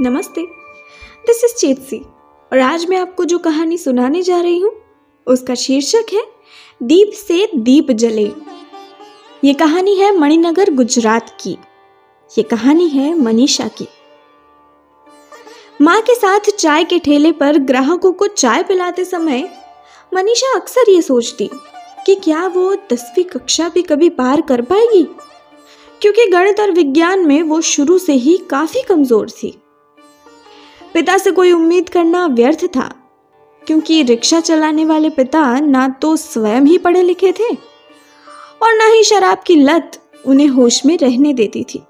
नमस्ते। This is Chetasi और आज मैं आपको जो कहानी सुनाने जा रही हूँ, उसका शीर्षक है, दीप से दीप जले। ये कहानी है मणिनगर गुजरात की। ये कहानी है मनीषा की। माँ के साथ चाय के ठेले पर ग्राहकों को चाय पिलाते समय मनीषा अक्सर ये सोचती कि क्या वो दसवीं कक्षा भी कभी पार कर पाएगी? क्योंकि गणित और विज्ञान में वो शुरू से ही काफ़ी कमज़ोर थी। पिता से कोई उम्मीद करना व्यर्थ था, क्योंकि रिक्शा चलाने वाले पिता ना तो स्वयं ही पढ़े लिखे थे, और ना ही शराब की लत उन्हें होश में रहने देती थी।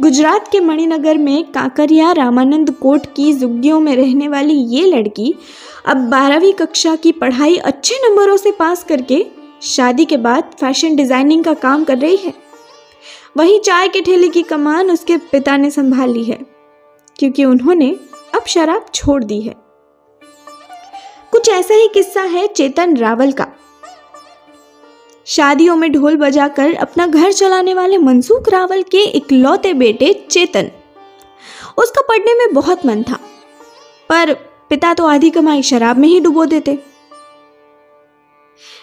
गुजरात के मणिनगर में काकरिया रामानंद कोट की जुग्गियों में रहने वाली ये लड़की अब बारहवीं कक्षा की पढ़ाई अच्छे नंबरों से पास करके शादी के बाद फ़ैशन डिज़ाइनिंग का काम कर रही है। वहीं चाय के ठेले की कमान उसके पिता ने संभाल ली है। क्योंकि उन्होंने अब शराब छोड़ दी है। कुछ ऐसा ही किस्सा है चेतन रावल का। शादियों में ढोल बजाकर अपना घर चलाने वाले मनसुख रावल के इकलौते बेटे चेतन। उसका पढ़ने में बहुत मन था, पर पिता तो आधी कमाई शराब में ही डुबो देते।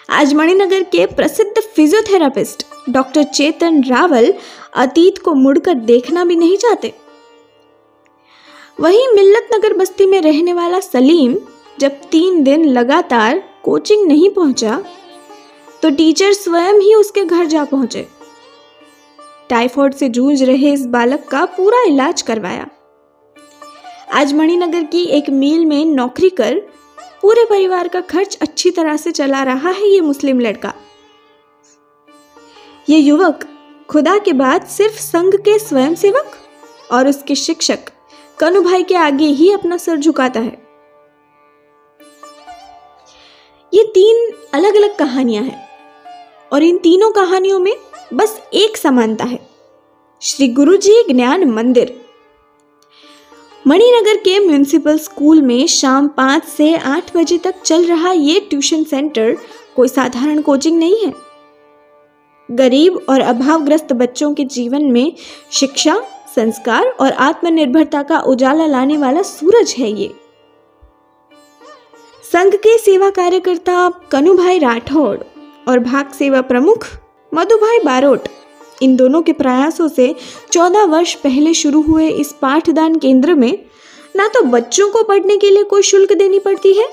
आज मणिनगर के प्रसिद्ध फिजियोथेरापिस्ट डॉक्टर चेतन रावल अतीत को मुड़कर देखना भी नहीं चाहते। वहीं मिल्लत नगर बस्ती में रहने वाला सलीम जब तीन दिन लगातार कोचिंग नहीं पहुँचा तो टीचर स्वयं ही उसके घर जा पहुँचे। टाइफॉइड से जूझ रहे इस बालक का पूरा इलाज करवाया। आज मणिनगर की एक मील में नौकरी कर पूरे परिवार का खर्च अच्छी तरह से चला रहा है ये मुस्लिम लड़का। ये युवक खुदा के बाद सिर्फ़ संघ के स्वयंसेवक और उसके शिक्षक कनु भाई के आगे ही अपना सर झुकाता है। ये तीन अलग अलग कहानियाँ हैं और इन तीनों कहानियों में बस एक समानता है। श्री गुरुजी ज्ञान मंदिर। मणिनगर के म्यूनिसिपल स्कूल में शाम पाँच से आठ बजे तक चल रहा ये ट्यूशन सेंटर कोई साधारण कोचिंग नहीं है। गरीब और अभावग्रस्त बच्चों के जीवन में शिक्षा संस्कार और आत्मनिर्भरता का उजाला लाने वाला सूरज है ये। संघ के सेवा कार्यकर्ता कनुभाई राठौड़ और भाग सेवा प्रमुख मधुभाई बारोट, इन दोनों के प्रयासों से चौदह वर्ष पहले शुरू हुए इस पाठदान केंद्र में ना तो बच्चों को पढ़ने के लिए कोई शुल्क देनी पड़ती है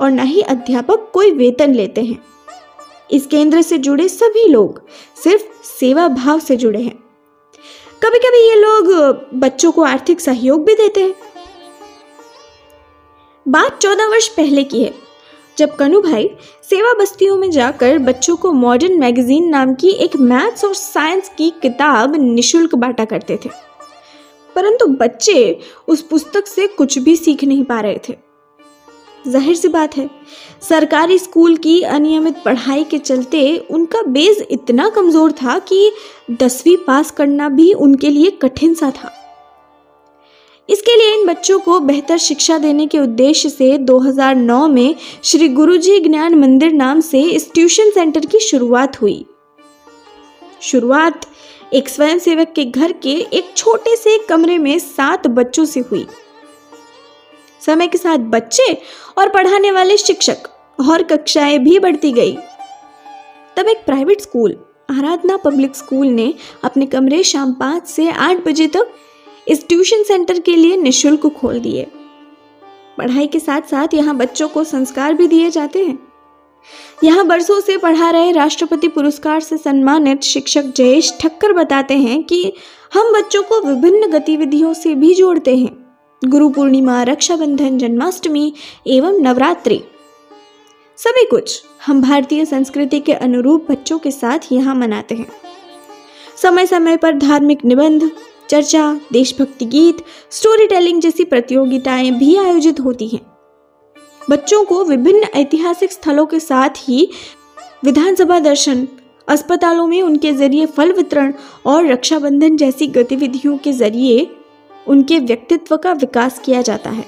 और ना ही अध्यापक कोई वेतन लेते हैं। इस केंद्र से जुड़े सभी लोग सिर्फ़ सेवा भाव से जुड़े हैं। कभी कभी ये लोग बच्चों को आर्थिक सहयोग भी देते हैं। बात चौदह वर्ष पहले की है, जब कनु भाई सेवा बस्तियों में जाकर बच्चों को मॉडर्न मैगजीन नाम की एक मैथ्स और साइंस की किताब निशुल्क बांटा करते थे। परंतु बच्चे उस पुस्तक से कुछ भी सीख नहीं पा रहे थे। ज़ाहिर सी बात है, सरकारी स्कूल की अनियमित पढ़ाई के चलते उनका बेस इतना कमज़ोर था कि दसवीं पास करना भी उनके लिए कठिन सा था। इसके लिए इन बच्चों को बेहतर शिक्षा देने के उद्देश्य से 2009 में श्री गुरुजी ज्ञान मंदिर नाम से इस ट्यूशन सेंटर की शुरुआत हुई। शुरुआत एक स्वयंसेवक के घर के एक छोटे से कमरे में सात बच्चों से हुई। समय के साथ बच्चे और पढ़ाने वाले शिक्षक और कक्षाएँ भी बढ़ती गई। तब एक private school Aradhana public school ने अपने कमरे शाम पाँच से आठ बजे तक इस ट्यूशन सेंटर के लिए निशुल्क खोल दिए। पढ़ाई के साथ साथ यहाँ बच्चों को संस्कार भी दिए जाते हैं। यहाँ बरसों से पढ़ा रहे राष्ट्रपति पुरस्कार से सम्मानित शिक्षक जयेश ठक्कर बताते हैं कि हम बच्चों को विभिन्न गतिविधियों से भी जोड़ते हैं। गुरु पूर्णिमा रक्षाबंधन, जन्माष्टमी एवं नवरात्रि। सभी कुछ हम भारतीय संस्कृति के अनुरूप बच्चों के साथ यहाँ मनाते हैं। समय समय पर धार्मिक निबंध, चर्चा, देशभक्ति गीत स्टोरी टेलिंग जैसी प्रतियोगिताएँ भी आयोजित होती हैं। बच्चों को विभिन्न ऐतिहासिक स्थलों के साथ ही विधानसभा दर्शन, अस्पतालों में उनके ज़रिए फल वितरण और रक्षाबंधन जैसी गतिविधियों के ज़रिए उनके व्यक्तित्व का विकास किया जाता है।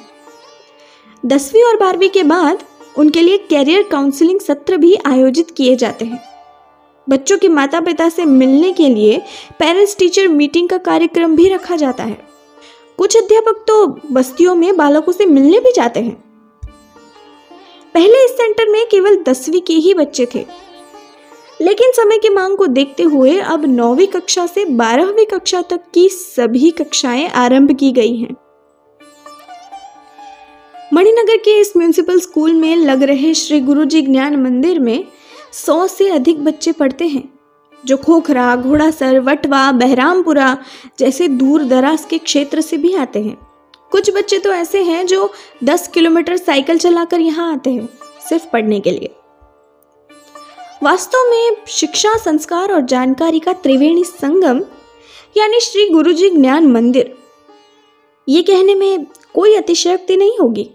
दसवीं और बारहवीं के बाद उनके लिए कैरियर काउंसलिंग सत्र भी आयोजित किए जाते हैं। बच्चों के माता पिता से मिलने के लिए पेरेंट्स टीचर मीटिंग का कार्यक्रम भी रखा जाता है। कुछ अध्यापक तो बस्तियों में बालकों से मिलने भी जाते हैं। पहले इस सेंटर में केवल दसवीं के ही बच्चे थे। लेकिन समय की मांग को देखते हुए अब नौवीं कक्षा से बारहवीं कक्षा तक की सभी कक्षाएँ आरंभ की गई हैं। मणिनगर के इस म्यूनिसिपल स्कूल में लग रहे श्री गुरुजी ज्ञान मंदिर में सौ से अधिक बच्चे पढ़ते हैं, जो खोखरा, घोड़ासर, वटवा, बहरामपुरा जैसे दूर दराज के क्षेत्र से भी आते हैं। कुछ बच्चे तो ऐसे हैं जो 10 किलोमीटर साइकिल चलाकर यहाँ आते हैं, सिर्फ़ पढ़ने के लिए। वास्तव में शिक्षा, संस्कार और जानकारी का त्रिवेणी संगम, यानी श्री गुरुजी ज्ञान मंदिर, ये कहने में कोई अतिशयोक्ति नहीं होगी।